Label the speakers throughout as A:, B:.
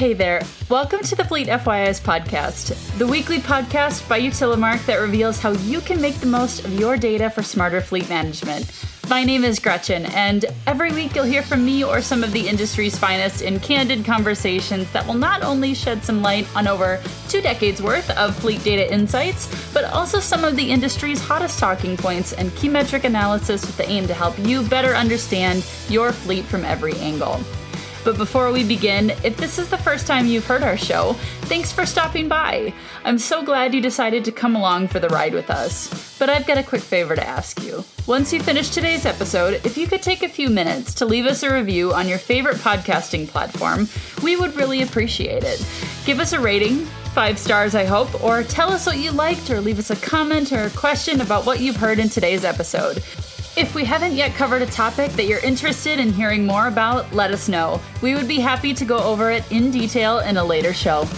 A: Hey there. Welcome to the Fleet FYI's podcast, the weekly podcast by Utilimarc that reveals how you can make the most of your data for smarter fleet management. My name is Gretchen, and every week you'll hear from me or some of the industry's finest in candid conversations that will not only shed some light on over two decades worth of fleet data insights, but also some of the industry's hottest talking points and key metric analysis with the aim to help you better understand your fleet from every angle. But before we begin, if this is the first time you've heard our show, thanks for stopping by. I'm so glad you decided to come along for the ride with us. But I've got a quick favor to ask you. Once you finish today's episode, if you could take a few minutes to leave us a review on your favorite podcasting platform, we would really appreciate it. Give us a rating, five stars, I hope, or tell us what you liked, or leave us a comment or a question about what you've heard in today's episode. If we haven't yet covered a topic that you're interested in hearing more about, let us know. We would be happy to go over it in detail in a later show.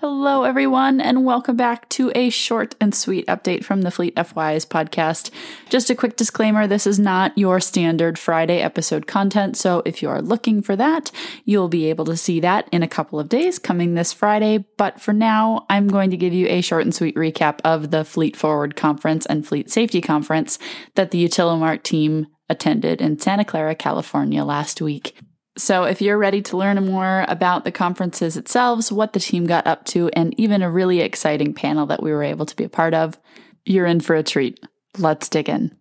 A: Hello, everyone, and welcome back to a short and sweet update from the Fleet FYIs podcast. Just a quick disclaimer this is not your standard Friday episode content, so if you are looking for that, you'll be able to see that in a couple of days coming this Friday. But for now, I'm going to give you a short and sweet recap of the Fleet Forward Conference and Fleet Safety Conference that the Utilimarc team attended in Santa Clara, California last week. So, if you're ready to learn more about the conferences itself, what the team got up to, and even a really exciting panel that we were able to be a part of, you're in for a treat. Let's dig in.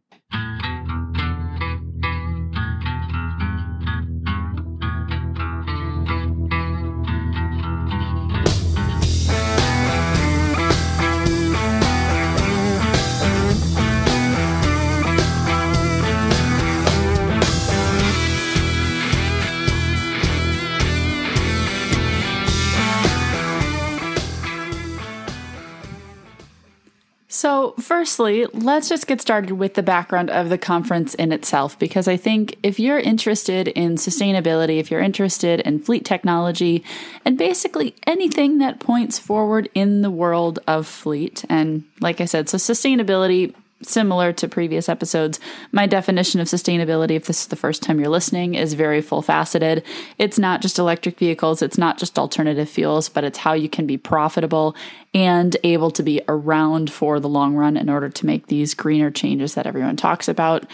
A: So, firstly, let's just get started with the background of the conference in itself, because I think if you're interested in sustainability, if you're interested in fleet technology, and basically anything that points forward in the world of fleet, and like I said, so sustainability similar to previous episodes, my definition of sustainability, if this is the first time you're listening, is very full faceted. It's not just electric vehicles, it's not just alternative fuels, but it's how you can be profitable and able to be around for the long run in order to make these greener changes that everyone talks about.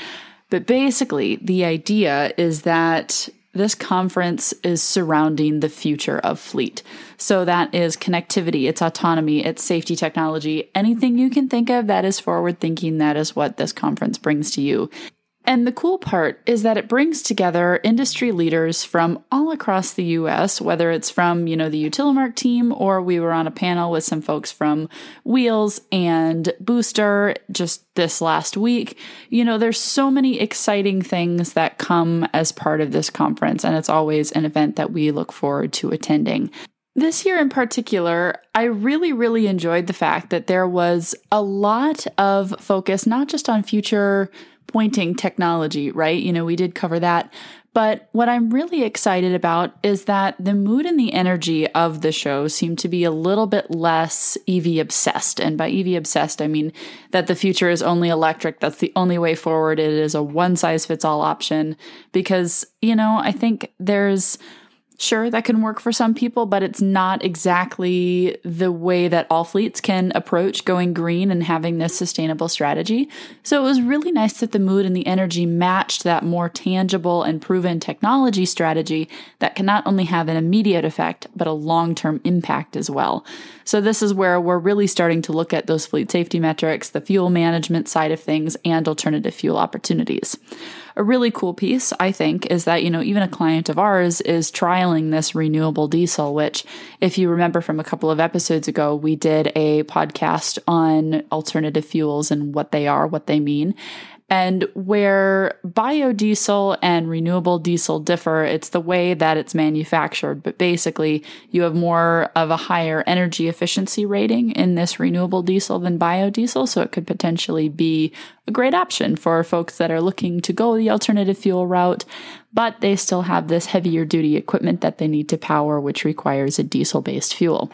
A: But basically, the idea is that this conference is surrounding the future of fleet. So that is connectivity, it's autonomy, it's safety technology, anything you can think of that is forward thinking, that is what this conference brings to you. And the cool part is that it brings together industry leaders from all across the US, whether it's from, you know, the Utilimarc team or we were on a panel with some folks from Wheels and Booster just this last week. You know, there's so many exciting things that come as part of this conference, and it's always an event that we look forward to attending. This year in particular, I really, really enjoyed the fact that there was a lot of focus not just on future pointing technology, right? You know, we did cover that. But what I'm really excited about is that the mood and the energy of the show seem to be a little bit less EV obsessed. And by EV obsessed, I mean that the future is only electric. That's the only way forward. It is a one size fits all option because, you know, I think there's Sure, that can work for some people, but it's not exactly the way that all fleets can approach going green and having this sustainable strategy. So it was really nice that the mood and the energy matched that more tangible and proven technology strategy that can not only have an immediate effect, but a long term impact as well. So this is where we're really starting to look at those fleet safety metrics, the fuel management side of things, and alternative fuel opportunities a really cool piece, I think, is that, you know, even a client of ours is trialing this renewable diesel, which, if you remember from a couple of episodes ago, we did a podcast on alternative fuels and what they are, what they mean. And where biodiesel and renewable diesel differ, it's the way that it's manufactured. But basically, you have more of a higher energy efficiency rating in this renewable diesel than biodiesel. So it could potentially be a great option for folks that are looking to go the alternative fuel route, but they still have this heavier duty equipment that they need to power, which requires a diesel based fuel.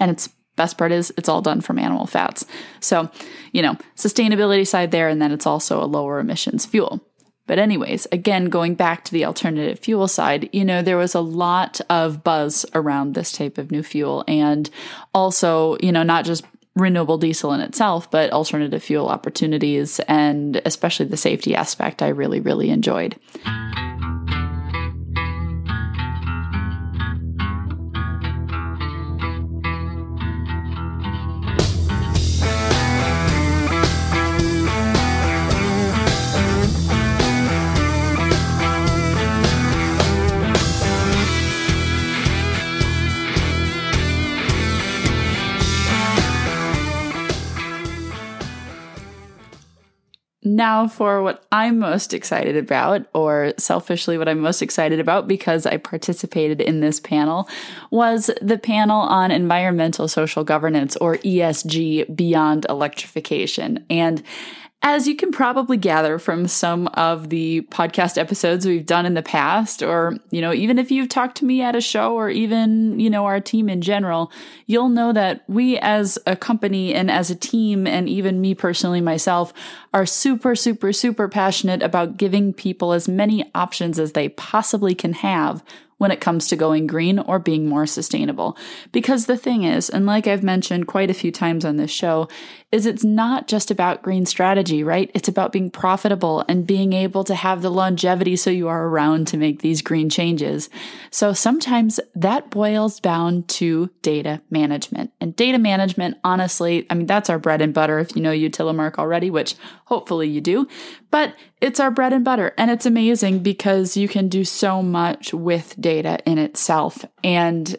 A: And it's Best part is it's all done from animal fats. So, you know, sustainability side there, and then it's also a lower emissions fuel. But, anyways, again, going back to the alternative fuel side, you know, there was a lot of buzz around this type of new fuel. And also, you know, not just renewable diesel in itself, but alternative fuel opportunities and especially the safety aspect I really, really enjoyed. Now, for what I'm most excited about, or selfishly what I'm most excited about because I participated in this panel, was the panel on environmental social governance, or ESG, beyond electrification. And as you can probably gather from some of the podcast episodes we've done in the past, or, you know, even if you've talked to me at a show or even, you know, our team in general, you'll know that we as a company and as a team, and even me personally myself, are super, super, super passionate about giving people as many options as they possibly can have when it comes to going green or being more sustainable. Because the thing is, and like I've mentioned quite a few times on this show, is it's not just about green strategy, right? It's about being profitable and being able to have the longevity so you are around to make these green changes. So sometimes that boils down to data management. And data management, honestly, I mean, that's our bread and butter if you know Utilimarc already, which hopefully you do. But it's our bread and butter. And it's amazing because you can do so much with data in itself. And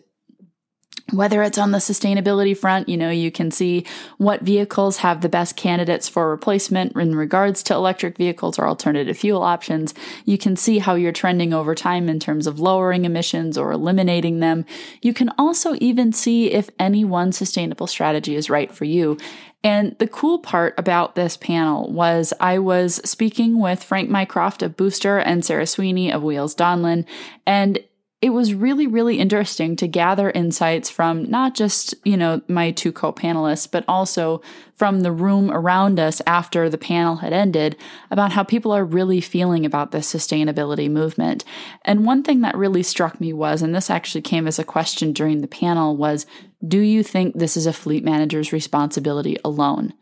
A: whether it's on the sustainability front, you know, you can see what vehicles have the best candidates for replacement in regards to electric vehicles or alternative fuel options. You can see how you're trending over time in terms of lowering emissions or eliminating them. You can also even see if any one sustainable strategy is right for you. And the cool part about this panel was I was speaking with Frank Mycroft of Booster and Sarah Sweeney of Wheels Donlen, and it was really, really interesting to gather insights from not just, you know, my two co-panelists, but also from the room around us after the panel had ended about how people are really feeling about this sustainability movement. And one thing that really struck me was, and this actually came as a question during the panel was, do you think this is a fleet manager's responsibility alone?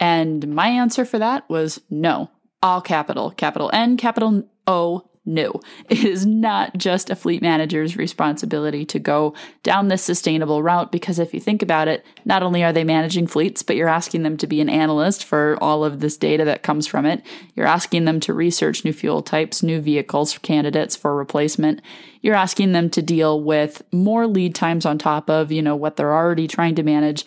A: And my answer for that was no. All capital, capital N, capital O, no, it is not just a fleet manager's responsibility to go down this sustainable route because if you think about it, not only are they managing fleets, but you're asking them to be an analyst for all of this data that comes from it. You're asking them to research new fuel types, new vehicles, candidates for replacement. You're asking them to deal with more lead times on top of, you know, what they're already trying to manage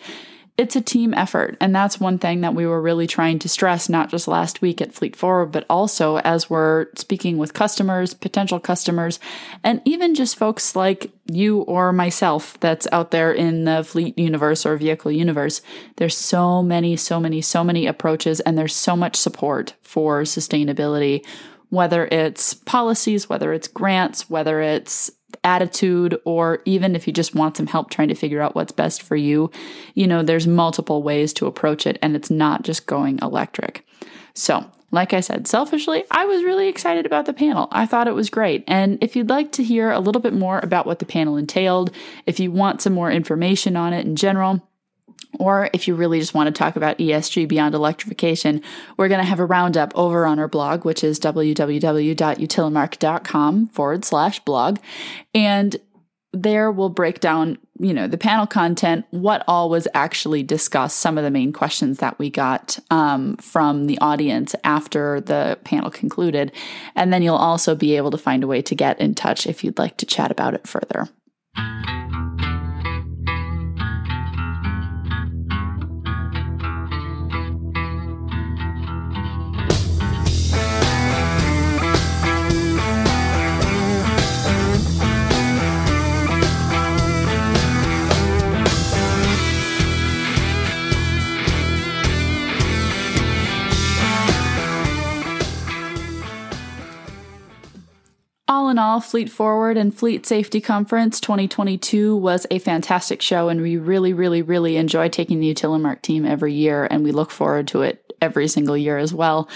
A: it's a team effort. And that's one thing that we were really trying to stress, not just last week at Fleet Forward, but also as we're speaking with customers, potential customers, and even just folks like you or myself that's out there in the fleet universe or vehicle universe. There's so many, so many, so many approaches, and there's so much support for sustainability whether it's policies, whether it's grants, whether it's attitude, or even if you just want some help trying to figure out what's best for you, you know, there's multiple ways to approach it, and it's not just going electric. So, like I said, selfishly, I was really excited about the panel. I thought it was great. And if you'd like to hear a little bit more about what the panel entailed, if you want some more information on it in general, or if you really just want to talk about ESG beyond electrification, we're going to have a roundup over on our blog, which is www.utilimarc.com forward slash blog. And there we'll break down, you know, the panel content, what all was actually discussed, some of the main questions that we got um, from the audience after the panel concluded. And then you'll also be able to find a way to get in touch if you'd like to chat about it further. All in all, Fleet Forward and Fleet Safety Conference 2022 was a fantastic show, and we really, really, really enjoy taking the Utilimarc team every year, and we look forward to it every single year as well.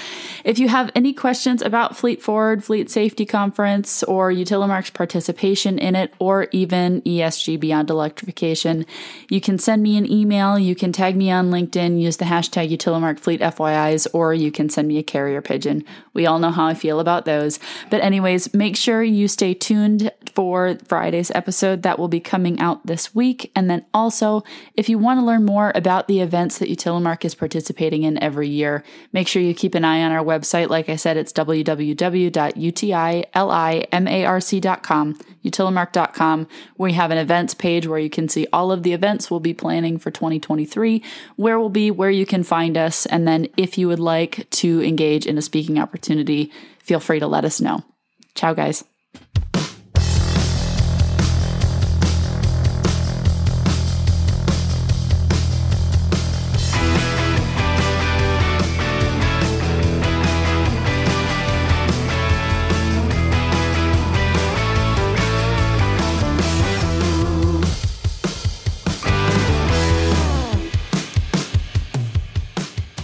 A: If you have any questions about Fleet Forward, Fleet Safety Conference, or Utilimarc's participation in it, or even ESG Beyond Electrification, you can send me an email, you can tag me on LinkedIn, use the hashtag Utilimarc Fleet FYIs, or you can send me a carrier pigeon. We all know how I feel about those. But, anyways, make sure you stay tuned for Friday's episode that will be coming out this week. And then also, if you want to learn more about the events that Utilimarc is participating in every year, make sure you keep an eye on our website. Like I said, it's www.utilimarc.com, utilimarc.com. We have an events page where you can see all of the events we'll be planning for 2023, where we'll be, where you can find us. And then if you would like to engage in a speaking opportunity, feel free to let us know. Ciao, guys.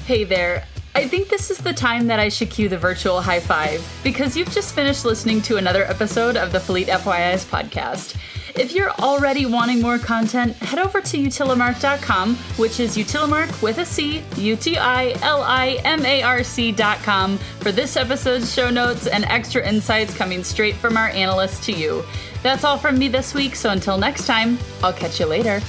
A: Hey there. I think this is the time that I should cue the virtual high five because you've just finished listening to another episode of the Fleet FYIs podcast. If you're already wanting more content, head over to utilimarc.com, which is utilimarc with a C, U T I L I M A R C.com, for this episode's show notes and extra insights coming straight from our analysts to you. That's all from me this week, so until next time, I'll catch you later.